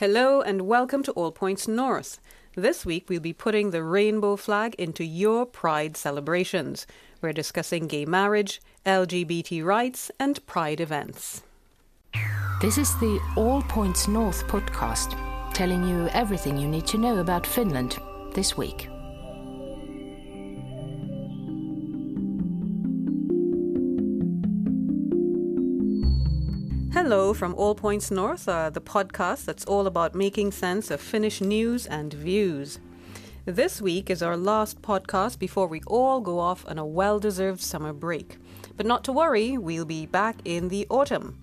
Hello and welcome to All Points North. This week we'll be putting the rainbow flag into your Pride celebrations. We're discussing gay marriage, LGBT rights, and Pride events. This is the All Points North podcast, telling you everything you need to know about Finland this week. Hello from All Points North, uh, the podcast that's all about making sense of Finnish news and views. This week is our last podcast before we all go off on a well deserved summer break. But not to worry, we'll be back in the autumn.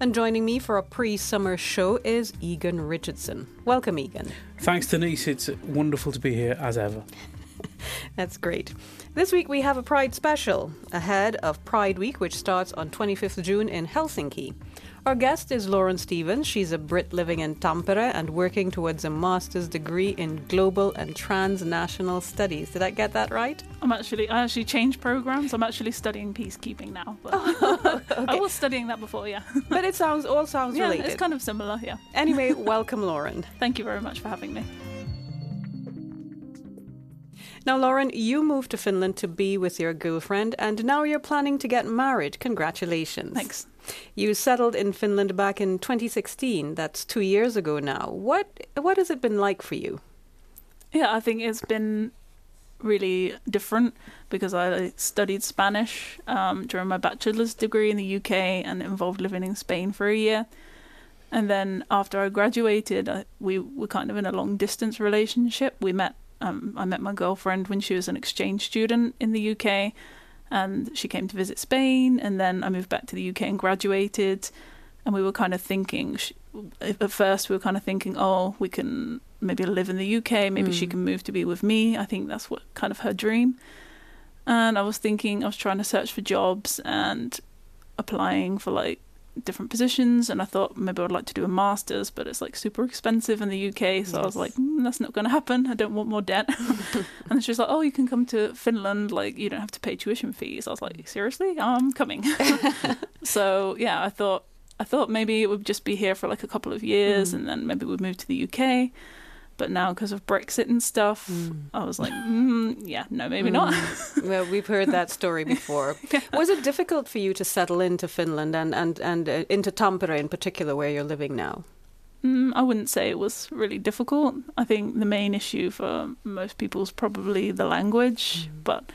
And joining me for a pre summer show is Egan Richardson. Welcome, Egan. Thanks, Denise. It's wonderful to be here as ever. That's great. This week we have a Pride special ahead of Pride Week, which starts on 25th June in Helsinki. Our guest is Lauren Stevens. She's a Brit living in Tampere and working towards a master's degree in global and transnational studies. Did I get that right? I'm actually I actually changed programs. I'm actually studying peacekeeping now. But oh, okay. I was studying that before, yeah. but it sounds all sounds yeah, related. It's kind of similar, yeah. Anyway, welcome Lauren. Thank you very much for having me. Now, Lauren, you moved to Finland to be with your girlfriend, and now you're planning to get married. Congratulations. Thanks. You settled in Finland back in 2016. That's two years ago now. What what has it been like for you? Yeah, I think it's been really different because I studied Spanish um, during my bachelor's degree in the UK and involved living in Spain for a year. And then after I graduated, I, we were kind of in a long distance relationship. We met um, I met my girlfriend when she was an exchange student in the UK, and she came to visit Spain. And then I moved back to the UK and graduated. And we were kind of thinking, at first, we were kind of thinking, oh, we can maybe live in the UK, maybe mm. she can move to be with me. I think that's what kind of her dream. And I was thinking, I was trying to search for jobs and applying for like different positions and I thought maybe I'd like to do a master's but it's like super expensive in the UK so yes. I was like mm, that's not going to happen. I don't want more debt. And she was like oh you can come to Finland like you don't have to pay tuition fees. I was like seriously? I'm coming. So yeah I thought I thought maybe it would just be here for like a couple of years mm. and then maybe we'd move to the UK but now because of Brexit and stuff, mm. I was like, mm, yeah, no, maybe mm. not. well, we've heard that story before. yeah. Was it difficult for you to settle into Finland and and and uh, into Tampere in particular, where you're living now? Mm, I wouldn't say it was really difficult. I think the main issue for most people is probably the language, mm. but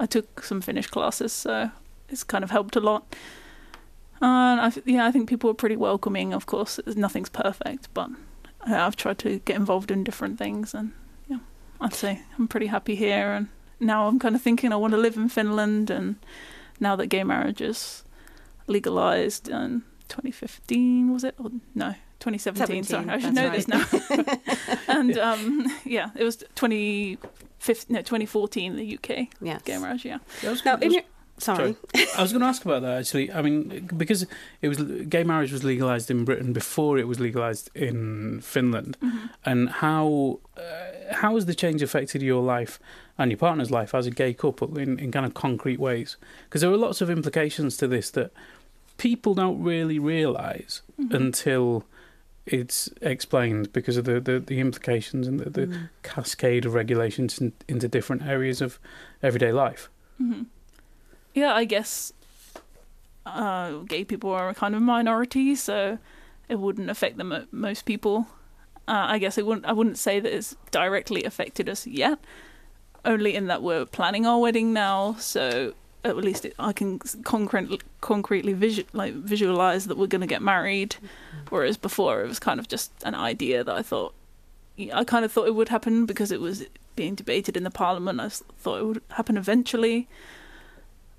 I took some Finnish classes, so it's kind of helped a lot. And I, th- yeah, I think people are pretty welcoming. Of course, nothing's perfect, but I've tried to get involved in different things, and yeah, I'd say I'm pretty happy here. And now I'm kind of thinking I want to live in Finland, and now that gay marriage is legalized in 2015, was it? Or no, 2017. sorry, I should know right. this now. and um, yeah, it was 2015, no, 2014, the UK yes. gay marriage. Yeah. Now, in your Sorry. Sorry. I was going to ask about that actually. I mean, because it was gay marriage was legalized in Britain before it was legalized in Finland, mm-hmm. and how uh, how has the change affected your life and your partner's life as a gay couple in, in kind of concrete ways? Because there are lots of implications to this that people don't really realize mm-hmm. until it's explained because of the, the, the implications and the, the mm. cascade of regulations in, into different areas of everyday life. Mm-hmm yeah, I guess uh, gay people are a kind of minority, so it wouldn't affect them most people. Uh, I guess it wouldn't. I wouldn't say that it's directly affected us yet. Only in that we're planning our wedding now, so at least it, I can concretely, concretely visu- like visualize that we're going to get married. Whereas before, it was kind of just an idea that I thought. I kind of thought it would happen because it was being debated in the parliament. I thought it would happen eventually.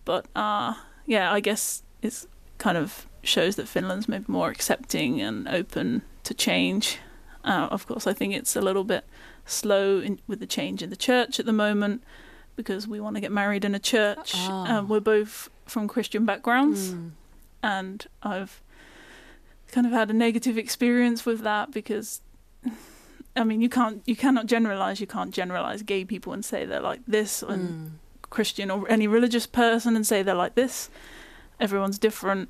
But uh, yeah, I guess it kind of shows that Finland's maybe more accepting and open to change. Uh, of course, I think it's a little bit slow in, with the change in the church at the moment because we want to get married in a church. Oh. Uh, we're both from Christian backgrounds, mm. and I've kind of had a negative experience with that because. I mean, you can't, you cannot generalize. You can't generalize gay people and say they're like this, and mm. Christian or any religious person and say they're like this. Everyone's different.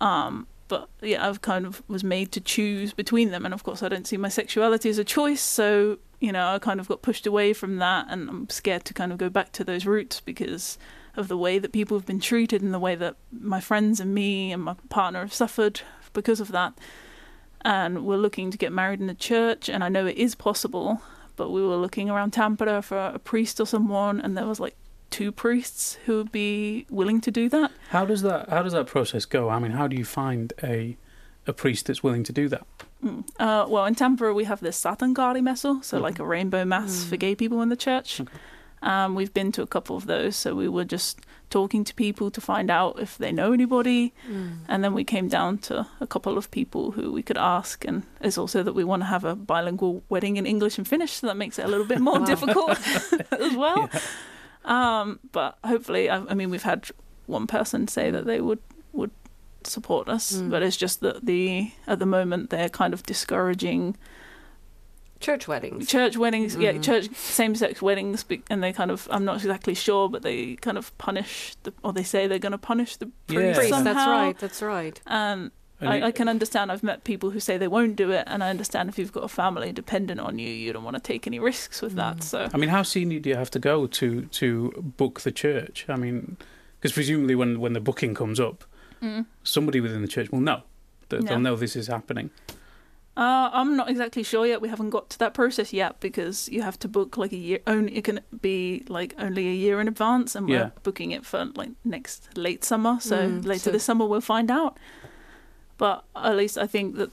Um, but yeah, I've kind of was made to choose between them, and of course, I don't see my sexuality as a choice. So you know, I kind of got pushed away from that, and I'm scared to kind of go back to those roots because of the way that people have been treated and the way that my friends and me and my partner have suffered because of that. And we're looking to get married in the church, and I know it is possible, but we were looking around Tampere for a priest or someone, and there was like two priests who would be willing to do that. How does that How does that process go? I mean, how do you find a a priest that's willing to do that? Mm. Uh, well, in Tampere we have this Sateenkaarimessu, so Mhm. like a rainbow mass for gay people in the church. Okay. Um, we've been to a couple of those, so we were just talking to people to find out if they know anybody, and then we came down to a couple of people who we could ask. And it's also that we want to have a bilingual wedding in English and Finnish, so that makes it a little bit more Wow. difficult as well. Yeah. Um, but hopefully, I, I mean, we've had one person say that they would would support us, Mm. but it's just that the at the moment they're kind of discouraging Church weddings. church weddings, yeah, Mhm. church same-sex weddings, and they kind of I'm not exactly sure, but they kind of punish the or they say they're going to punish the priest Yeah. Somehow. that's right. That's right. And And I, I can understand. I've met people who say they won't do it, and I understand if you've got a family dependent on you, you don't want to take any risks with Mm. that. So I mean, how senior do you have to go to to book the church? I mean, because presumably when when the booking comes up, mm. somebody within the church will know. That Yeah. They'll know this is happening. Uh, I'm not exactly sure yet. We haven't got to that process yet because you have to book like a year. Only it can be like only a year in advance, and we're Yeah. booking it for like next late summer. So Mm, later so- this summer we'll find out. But at least I think that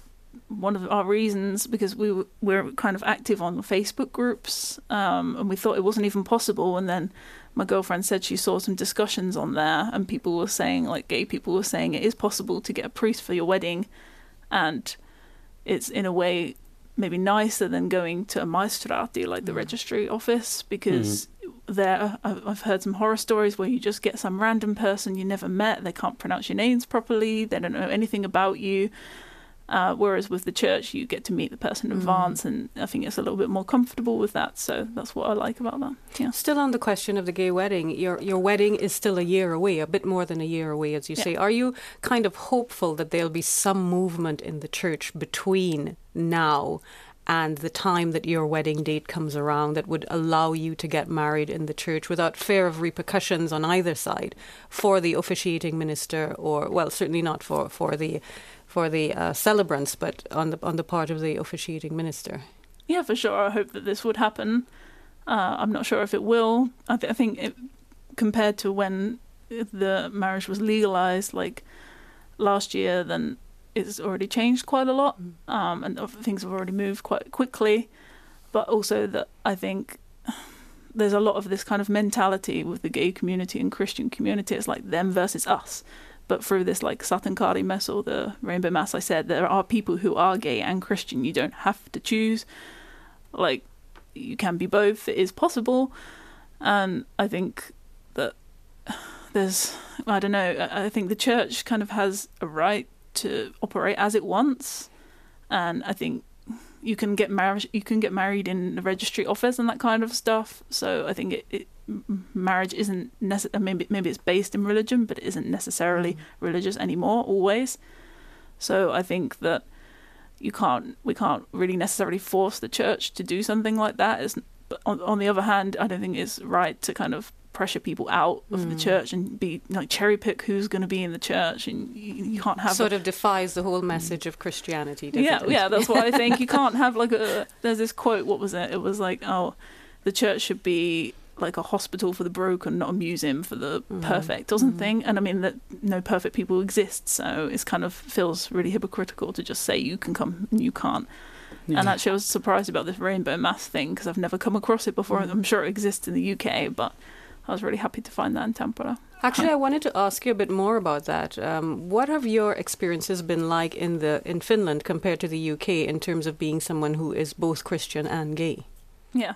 one of our reasons because we were, we're kind of active on Facebook groups, um, and we thought it wasn't even possible, and then. My girlfriend said she saw some discussions on there, and people were saying, like gay people were saying, it is possible to get a priest for your wedding, and it's in a way maybe nicer than going to a maistraatti like the Mm. registry office because there I've heard some horror stories where you just get some random person you never met they can't pronounce your names properly they don't know anything about you uh, whereas with the church you get to meet the person in Mm. advance and I think it's a little bit more comfortable with that so that's what I like about that yeah Still on the question of the gay wedding, your your wedding is still a year away, a bit more than a year away, as you Yeah. say. Are you kind of hopeful that there'll be some movement in the church between now and the time that your wedding date comes around that would allow you to get married in the church without fear of repercussions on either side for the officiating minister or well certainly not for for the for the uh, celebrants but on the on the part of the officiating minister Yeah, for sure. I hope that this would happen. Uh, I'm not sure if it will. I, th- I think it, compared to when the marriage was legalized, like last year, then it's already changed quite a lot, um, and things have already moved quite quickly. But also that I think there's a lot of this kind of mentality with the gay community and Christian community. It's like them versus us. But through this like Sateenkaarimessu or the Rainbow Mass, I said there are people who are gay and Christian. You don't have to choose. Like you can be both. It is possible, and I think that there's I don't know. I think the church kind of has a right to operate as it wants, and I think you can get married. You can get married in the registry office and that kind of stuff. So I think it, it marriage isn't necessarily maybe maybe it's based in religion, but it isn't necessarily mm. religious anymore always. So I think that you can't we can't really necessarily force the church to do something like that. It's, but on, on the other hand, I don't think it's right to kind of pressure people out of the Mm. church and be like cherry pick who's going to be in the church, and you, you can't have sort of defies the whole message of Christianity. doesn't yeah, it? yeah, that's what I think. You can't have like a. There's this quote. What was it? It was like, oh, the church should be like a hospital for the broken, not a museum for the Mhm. perfect, or something. Mhm. And I mean that no perfect people exist, so it's kind of feels really hypocritical to just say you can come and you can't. Yeah. And actually, I was surprised about this rainbow mass thing because I've never come across it before. Mhm. I'm sure it exists in the UK, but I was really happy to find that in Tampere. Actually, I wanted to ask you a bit more about that. Um, what have your experiences been like in the in Finland compared to the UK in terms of being someone who is both Christian and gay? Yeah.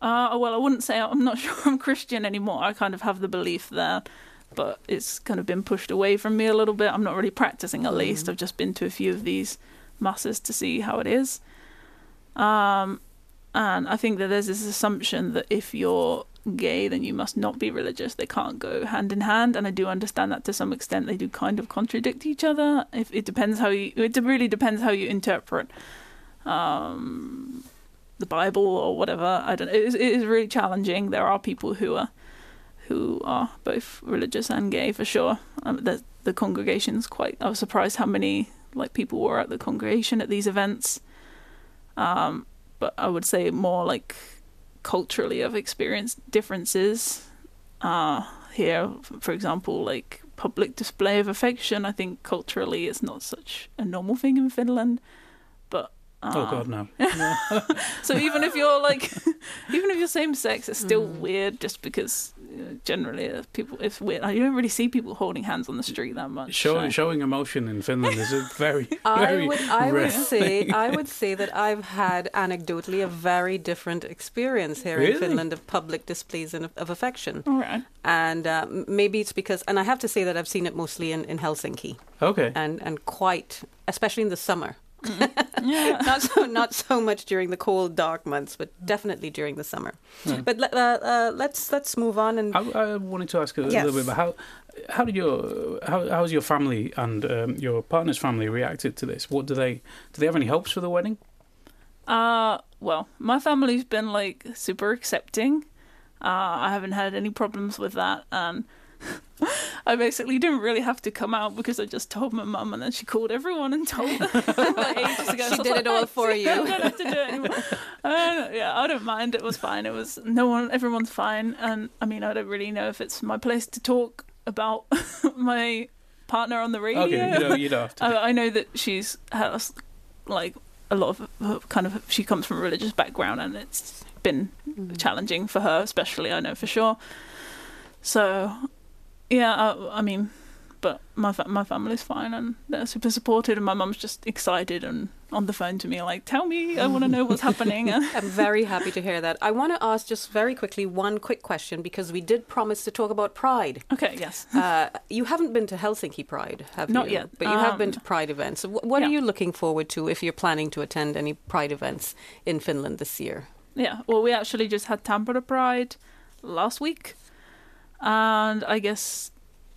Uh, well, I wouldn't say I'm not sure I'm Christian anymore. I kind of have the belief there, but it's kind of been pushed away from me a little bit. I'm not really practicing, at least. Mhm. I've just been to a few of these masses to see how it is. Um, and I think that there's this assumption that if you're gay, then you must not be religious. They can't go hand in hand, and I do understand that to some extent. They do kind of contradict each other. If it depends how you, it really depends how you interpret um, the Bible or whatever. I don't. It is, it is really challenging. There are people who are who are both religious and gay for sure. Um, the the congregation's quite. I was surprised how many like people were at the congregation at these events. Um, but I would say more like culturally I've experienced differences. Uh, here, for example, like public display of affection. I think culturally it's not such a normal thing in Finland. But uh, Oh God, no. so even if you're like, even if you're same sex, it's still Mm. weird just because you know, generally uh, people it's weird. You don't really see people holding hands on the street that much. Showing so- showing emotion in Finland is a very I very would, I would say. I would say that I've had anecdotally a very different experience here Really? in Finland of public displays of, of affection, All right. and uh, maybe it's because, and I have to say that I've seen it mostly in, in Helsinki, Okay. and and quite, especially in the summer. Yeah. not so not so much during the cold dark months, but definitely during the summer. Yeah. But le- uh, uh, let's let's move on and I, I wanted to ask a Yes. little bit about how how did your how how's your family and um, your partner's family reacted to this? What do they do? They have any hopes for the wedding? Uh, well, my family's been like super accepting. Uh, I haven't had any problems with that, and I basically didn't really have to come out because I just told my mum, and then she called everyone and told them ages ago. She So I was did it all "Thanks, for I you." don't have to do it anymore. Uh, yeah, I don't mind. It was fine. It was no one. Everyone's fine, and I mean, I don't really know if it's my place to talk about my partner on the radio. Okay, you don't, you don't have to. I, I know that she's has like a lot of her kind of she comes from a religious background and it's been Mm. challenging for her especially I know for sure so yeah I, I mean but my fa- my family's fine and they're super supportive and my mum's just excited and on the phone to me like tell me I want to know what's happening I'm very happy to hear that. I want to ask just very quickly one quick question because we did promise to talk about Pride. okay yes Uh, you haven't been to Helsinki Pride, have Not you? yet. But you have been Um, to Pride events. So what are you looking forward to if you're planning to attend any Pride events in Finland this year? Yeah, well, we actually just had Tampere Pride last week, and I guess,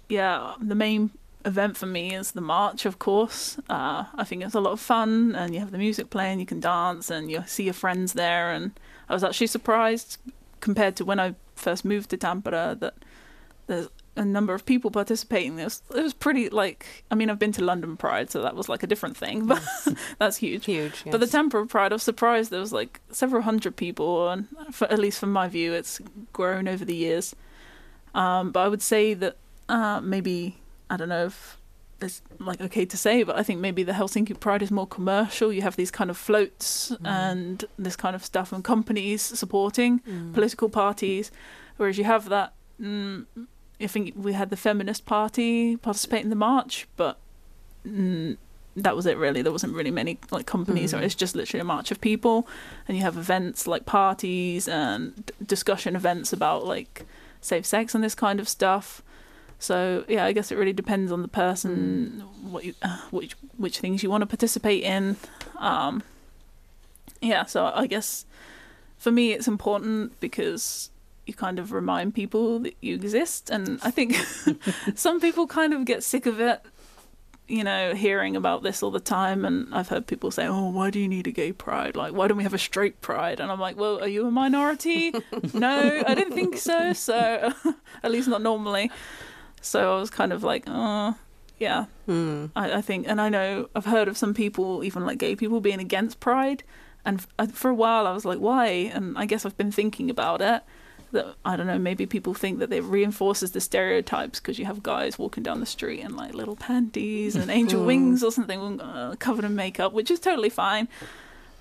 yeah, the main event for me is the march, of course. Uh, I think it's a lot of fun, and you have the music playing, you can dance, and you see your friends there. And I was actually surprised compared to when I first moved to Tampere that there's a number of people participating. It was, it was pretty like I mean I've been to London Pride, so that was like a different thing, but that's huge. Huge. But the yes. Tampere Pride, I was surprised there was like several hundred people, and for, at least from my view, it's grown over the years. Um, but I would say that uh, maybe I don't know if it's like okay to say, but I think maybe the Helsinki Pride is more commercial. You have these kind of floats and this kind of stuff, and companies supporting Mm. political parties, whereas you have that. Mm, I think we had the feminist party participate in the march, but mm, that was it. Really, there wasn't really many like companies, or Mm. it's just literally a march of people, and you have events like parties and discussion events about like safe sex and this kind of stuff. So yeah, I guess it really depends on the person, what you, uh, which which things you want to participate in. Um, yeah, so I guess for me it's important because you kind of remind people that you exist, and I think some people kind of get sick of it. You know, hearing about this all the time, and I've heard people say, "Oh, why do you need a gay pride? Like, why don't we have a straight pride?" And I'm like, "Well, are you a minority? no, I didn't think so. So, at least not normally." So I was kind of like, "Oh, yeah." Mm. I, I think, and I know I've heard of some people, even like gay people, being against pride. And f- for a while, I was like, "Why?" And I guess I've been thinking about it. That I don't know. Maybe people think that it reinforces the stereotypes because you have guys walking down the street in like little panties and angel Mm. wings or something, uh, covered in makeup, which is totally fine.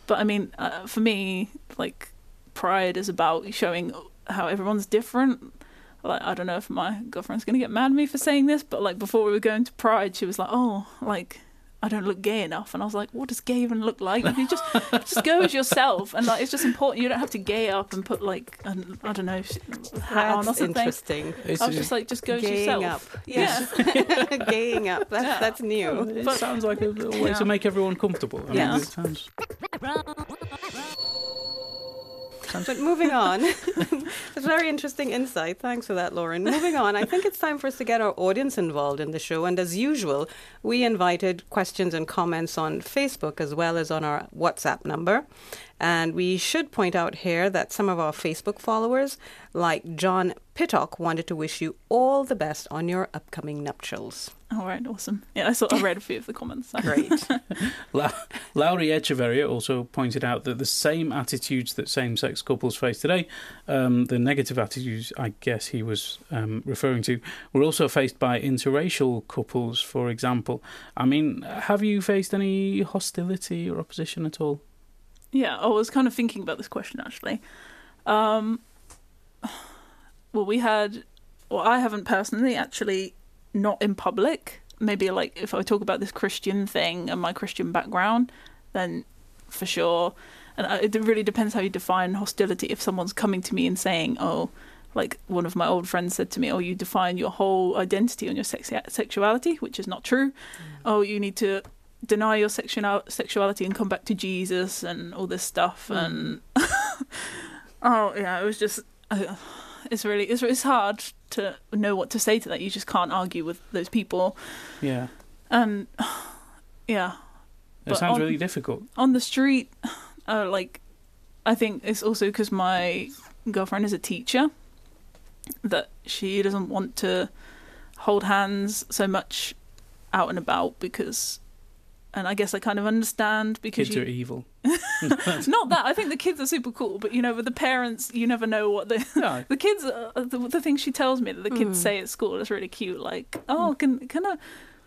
But I mean, uh, for me, like pride is about showing how everyone's different. Like I don't know if my girlfriend's gonna get mad at me for saying this, but like before we were going to Pride, she was like, "Oh, like I don't look gay enough," and I was like, "What does gay even look like? You just just go as yourself, and like it's just important. You don't have to gay up and put like an, I don't know sh- hat on or That's something." interesting. I was just like, "Just go as Gaying yourself." up. Yeah. Gaying up. That's, Yeah. that's new. it but- sounds like a little way Yeah. to make everyone comfortable. I Yeah. mean, it sense. But moving on, it's very interesting insight. Thanks for that, Lauren. Moving on, I think it's time for us to get our audience involved in the show. And as usual, we invited questions and comments on Facebook as well as on our WhatsApp number. And we should point out here that some of our Facebook followers, like John Pittock, wanted to wish you all the best on your upcoming nuptials. All right, awesome. Yeah, I saw. I read a few of the comments. so- Great. La- Laurie Echeverria also pointed out that the same attitudes that same sex couples face today, um, the negative attitudes I guess he was um, referring to, were also faced by interracial couples, for example. I mean, have you faced any hostility or opposition at all? Yeah, I was kind of thinking about this question actually. Um, well, we had, well, I haven't personally actually, not in public. Maybe like if I talk about this Christian thing and my Christian background, then for sure. And it really depends how you define hostility. If someone's coming to me and saying, oh, like one of my old friends said to me, oh, you define your whole identity on your sexuality, which is not true. Oh, you need to deny your sexual sexuality and come back to Jesus and all this stuff Mm. and oh yeah it was just uh, it's really it's, it's hard to know what to say to that you just can't argue with those people Yeah, and yeah it But sounds on- really difficult. on the street uh, like I think it's also because my girlfriend is a teacher that she doesn't want to hold hands so much out and about because and I guess I kind of understand because Kids you, are evil. not that I think the kids are super cool, but you know, with the parents, you never know what the No, the kids. Uh, the, the thing she tells me that the kids Mm. say at school is really cute. Like, oh, can can a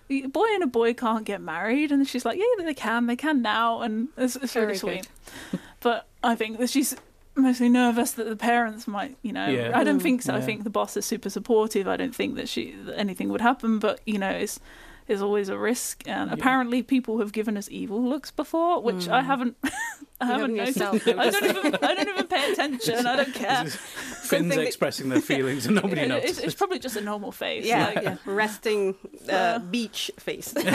a boy and a boy can't get married? And she's like, yeah, they can. They can now, and it's, it's really Very sweet. but I think that she's mostly nervous that the parents might, you know. Yeah. I don't Mm. think so. I think the boss is super supportive. I don't think that she that anything would happen. But you know, it's is always a risk, and Yeah. apparently people have given us evil looks before, which I Mm. haven't. I You haven't haven't noticed. yourself I don't even. I don't even pay attention. I don't care. Finn's thing that- expressing their feelings and nobody It- knows. it's, it's probably just a normal face. Yeah, like- yeah. resting uh, Uh, beach face, as,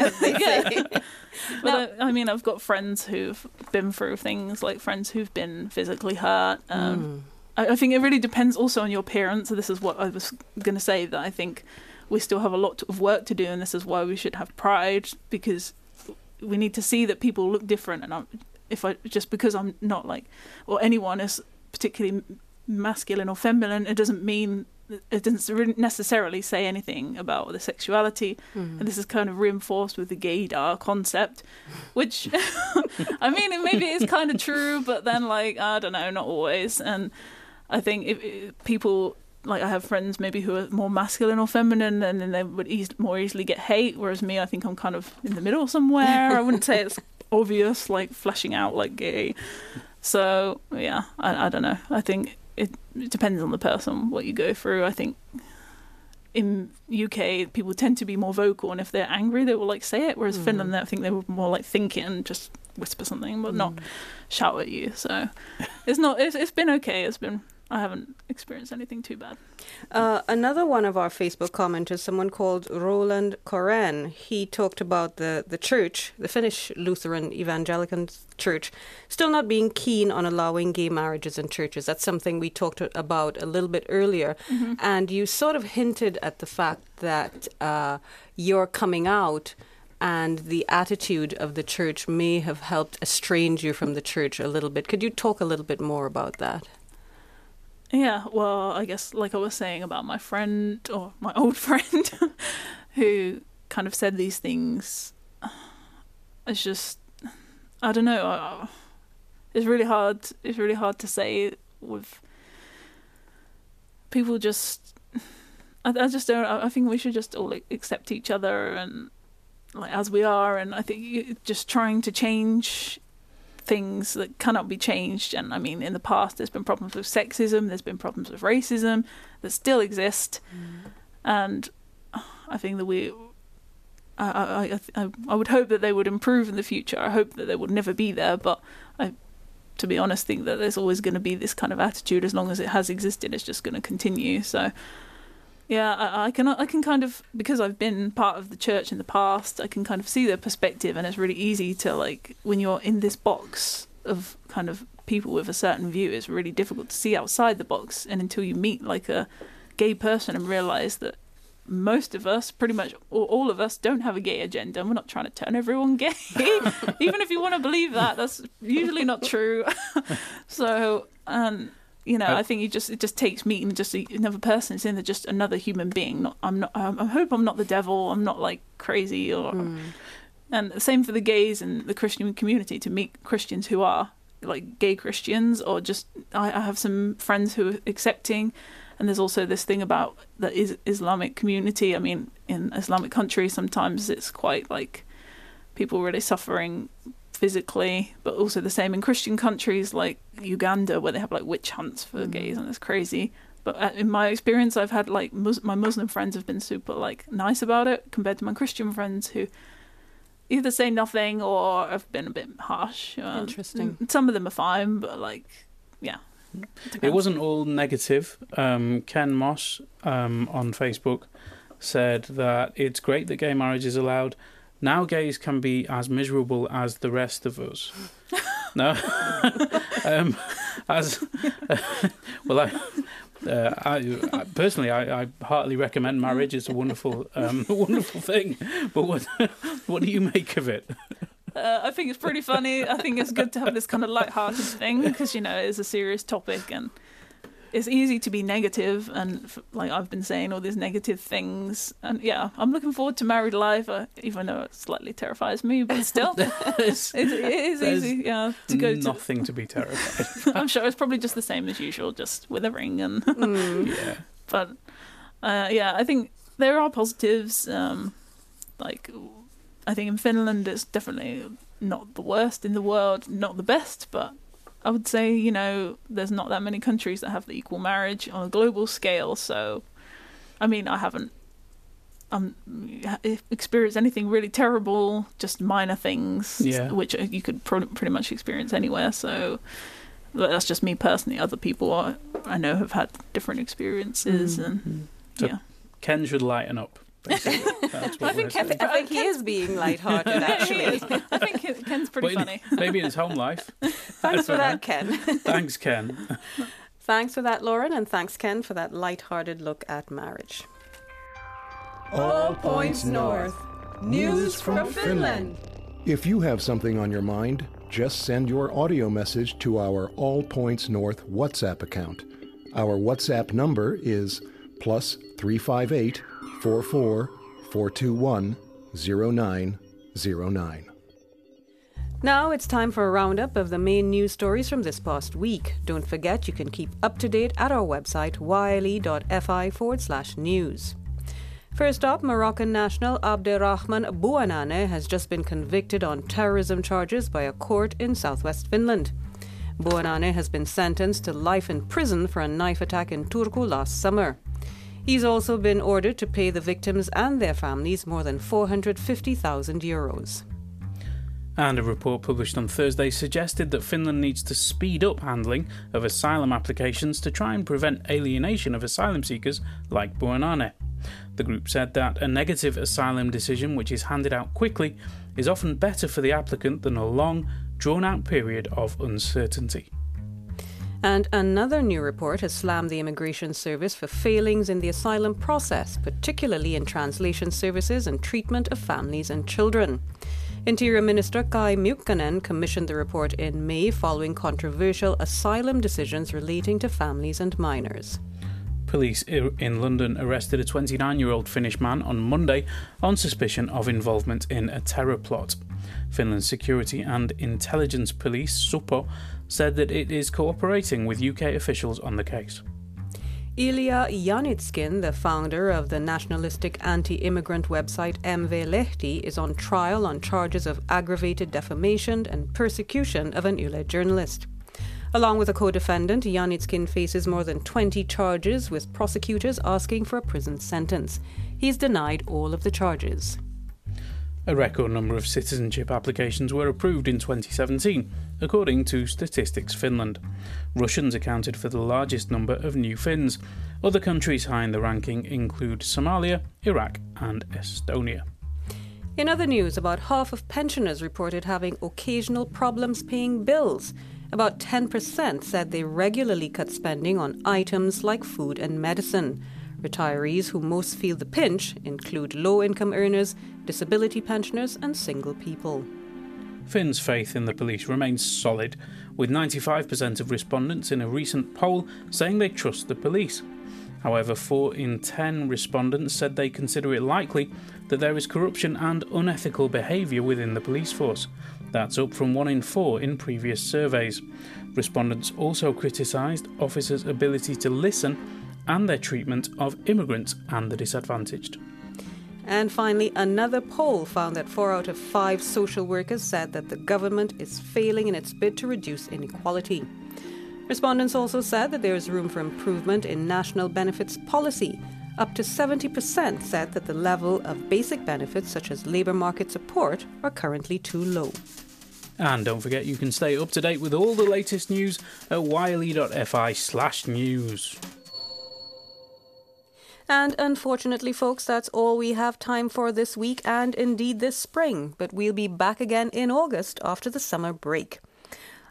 as they say. But I, I mean, I've got friends who've been through things, like friends who've been physically hurt. Um, I, I think it really depends also on your parents. This is what I was going to say that I think we still have a lot of work to do, and this is why we should have pride because we need to see that people look different. And I'm, if I just because I'm not like, or anyone is particularly masculine or feminine, it doesn't mean it doesn't necessarily say anything about the sexuality. Mm. And this is kind of reinforced with the gaydar concept, which I mean, maybe it's kind of true, but then like I don't know, not always. And I think if, if people like I have friends maybe who are more masculine or feminine, and then they would eas- more easily get hate. Whereas me, I think I'm kind of in the middle somewhere. I wouldn't say it's obvious, like flashing out like gay. So yeah, I, I don't know. I think it, it depends on the person what you go through. I think in UK people tend to be more vocal, and if they're angry, they will like say it. Whereas Mm. Finland, I think they were more like think it and just whisper something, but not shout at you. So it's not. It's it's been okay. It's been. I haven't experienced anything too bad. Uh, another one of our Facebook commenters, someone called Roland Koren, he talked about the, the church, the Finnish Lutheran Evangelical Church, still not being keen on allowing gay marriages in churches. That's something we talked about a little bit earlier. And you sort of hinted at the fact that uh, your coming out and the attitude of the church may have helped estrange you from the church a little bit. Could you talk a little bit more about that? Yeah, well, I guess like I was saying about my friend or my old friend who kind of said these things. It's just I don't know. It's really hard. It's really hard to say with people. Just I, I just don't. I I think we should just all accept each other and like as we are. And I think just trying to change things that cannot be changed. And I mean, in the past, there's been problems with sexism, there's been problems with racism that still exist, and I think that we. I, I, I, I would hope that they would improve in the future. I hope that they would never be there, but I, to be honest, think that there's always going to be this kind of attitude as long as it has existed. It's just going to continue. So, yeah, I, I can I can kind of because I've been part of the church in the past. I can kind of see their perspective, and it's really easy to like when you're in this box of kind of people with a certain view, it's really difficult to see outside the box. And until you meet like a gay person and realize that most of us, pretty much all of us, don't have a gay agenda. And we're not trying to turn everyone gay. Even if you want to believe that, that's usually not true. so, um, you know, Uh, I think you just it just takes meeting just another person. It's in there just another human being. Not I'm not. Um, I hope I'm not the devil. I'm not like crazy or. And the same for the gays and the Christian community to meet Christians who are like gay Christians or just I, I have some friends who are accepting and there's also this thing about the is Islamic community. I mean, in Islamic countries sometimes it's quite like people really suffering physically, but also the same in Christian countries like Uganda where they have like witch hunts for gays and it's crazy. But uh, in my experience, I've had like mus- my Muslim friends have been super like nice about it compared to my Christian friends who either say nothing or have been a bit harsh. Um, Interesting. Some of them are fine, but like, yeah. It wasn't all negative. Um, Ken Moss um, on Facebook said that it's great that gay marriage is allowed. Now gays can be as miserable as the rest of us. no, um, as well, I, uh, I, I personally, I, I heartily recommend marriage. It's a wonderful, um, wonderful thing. But what, what do you make of it? Uh, I think it's pretty funny. I think it's good to have this kind of light-hearted thing because you know it's a serious topic and it's easy to be negative and f- like I've been saying all these negative things. And yeah, I'm looking forward to married life, uh, even though it slightly terrifies me, but still, There's it, it is easy. Yeah, to go to. nothing to be terrified. I'm sure it's probably just the same as usual, just with a ring and. Mm. yeah. but uh, yeah, I think there are positives. Um, like, I think in Finland it's definitely not the worst in the world, not the best, but I would say you know there's not that many countries that have the equal marriage on a global scale. So, I mean, I haven't um experienced anything really terrible, just minor things, Yeah. which you could pro- pretty much experience anywhere. So. That's just me personally. Other people are, I know have had different experiences, Mm. and So yeah. Ken should lighten up. Basically. That's what I think Ken. I think he is being lighthearted. Actually, I think Ken's pretty But in- funny. Maybe in his home life. thanks for that, Ken. Thanks, Ken. Thanks for that, Lauren, and thanks, Ken, for that light-hearted look at marriage. All points north. News from Finland. If you have something on your mind, just send your audio message to our All Points North WhatsApp account. Our WhatsApp number is plus 358 44 421 0909. Now it's time for a roundup of the main news stories from this past week. Don't forget you can keep up to date at our website yle.fi forward slash news. First up, Moroccan national Abderrahman Bouanane has just been convicted on terrorism charges by a court in southwest Finland. Bouanane has been sentenced to life in prison for a knife attack in Turku last summer. He's also been ordered to pay the victims and their families more than 450,000 euros. And a report published on Thursday suggested that Finland needs to speed up handling of asylum applications to try and prevent alienation of asylum seekers like Bouanane. The group said that a negative asylum decision which is handed out quickly is often better for the applicant than a long, drawn out period of uncertainty. And another new report has slammed the Immigration Service for failings in the asylum process, particularly in translation services and treatment of families and children. Interior Minister Kai Mykkänen commissioned the report in May following controversial asylum decisions relating to families and minors. Police in London arrested a 29 year old Finnish man on Monday on suspicion of involvement in a terror plot. Finland's Security and Intelligence Police, SUPO, said that it is cooperating with UK officials on the case. Ilja Janitskin, the founder of the nationalistic anti immigrant website MV Lehti, is on trial on charges of aggravated defamation and persecution of an Yle journalist. Along with a co defendant, Janitskin faces more than 20 charges, with prosecutors asking for a prison sentence. He's denied all of the charges. A record number of citizenship applications were approved in 2017, according to Statistics Finland. Russians accounted for the largest number of new Finns. Other countries high in the ranking include Somalia, Iraq, and Estonia. In other news, about half of pensioners reported having occasional problems paying bills. About 10% said they regularly cut spending on items like food and medicine. Retirees who most feel the pinch include low income earners, disability pensioners, and single people. Finn's faith in the police remains solid, with 95% of respondents in a recent poll saying they trust the police. However, 4 in 10 respondents said they consider it likely that there is corruption and unethical behaviour within the police force. That's up from 1 in 4 in previous surveys. Respondents also criticised officers' ability to listen and their treatment of immigrants and the disadvantaged. And finally, another poll found that four out of five social workers said that the government is failing in its bid to reduce inequality. Respondents also said that there is room for improvement in national benefits policy. Up to 70% said that the level of basic benefits, such as labour market support, are currently too low. And don't forget, you can stay up to date with all the latest news at yle.fi slash news. And unfortunately, folks, that's all we have time for this week and indeed this spring. But we'll be back again in August after the summer break.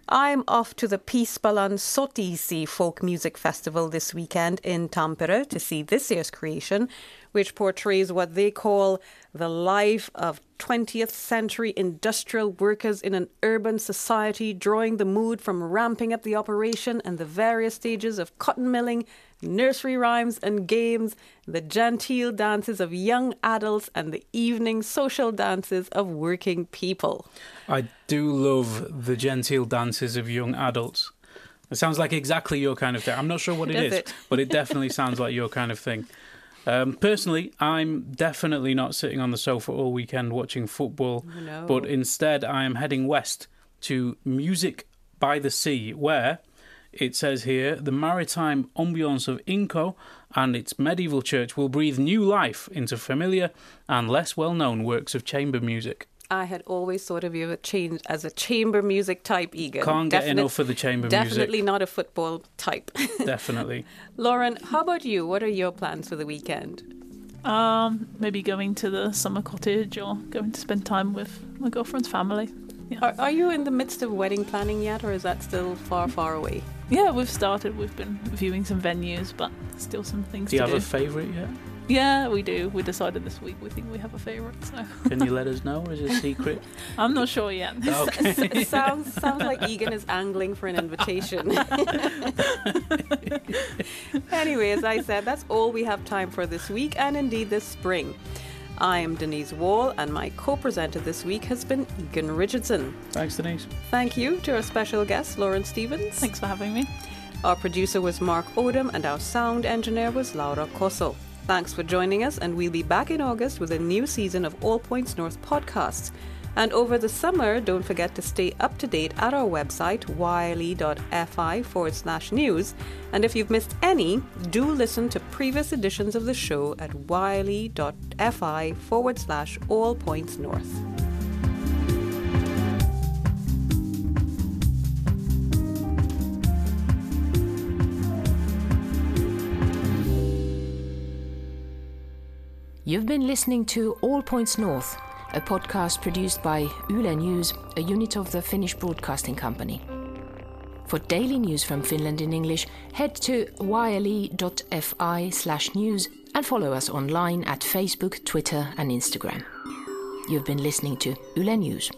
I'm off to the Pispalan Sottiisi Folk Music Festival this weekend in Tampere to see this year's creation, which portrays what they call the life of 20th century industrial workers in an urban society, drawing the mood from ramping up the operation and the various stages of cotton milling nursery rhymes and games, the genteel dances of young adults, and the evening social dances of working people. I do love the genteel dances of young adults. It sounds like exactly your kind of thing. I'm not sure what it is, it? but it definitely sounds like your kind of thing. Um, personally, I'm definitely not sitting on the sofa all weekend watching football, No. but instead I am heading west to Music by the Sea, where it says here the maritime ambience of Inkoo and its medieval church will breathe new life into familiar and less well known works of chamber music. I had always thought of you as a chamber music type, Egan. Can't get Definite- enough of the chamber music. Definitely not a football type. Definitely. Lauren, how about you? What are your plans for the weekend? Um, maybe going to the summer cottage or going to spend time with my girlfriend's family. Yeah. Are, are you in the midst of wedding planning yet, or is that still far, far away? Yeah, we've started. We've been viewing some venues, but still some things to Do Do you to have do. a favourite yet? yeah, we do. We decided this week we think we have a favourite, so Can you let us know? Or is it a secret? I'm not sure yet. Okay. it sounds sounds like Egan is angling for an invitation. anyway, as I said, that's all we have time for this week and indeed this spring. I am Denise Wall, and my co presenter this week has been Egan Richardson. Thanks, Denise. Thank you to our special guest, Lauren Stevens. Thanks for having me. Our producer was Mark Odom, and our sound engineer was Laura Cosso. Thanks for joining us, and we'll be back in August with a new season of All Points North podcasts. And over the summer, don't forget to stay up to date at our website, yle.fi forward slash news. And if you've missed any, do listen to previous editions of the show at yle.fi forward slash all points north. You've been listening to All Points North, a podcast produced by Yle News, a unit of the Finnish Broadcasting Company. For daily news from Finland in English, head to yle.fi slash news and follow us online at Facebook, Twitter, and Instagram. You've been listening to Yle News.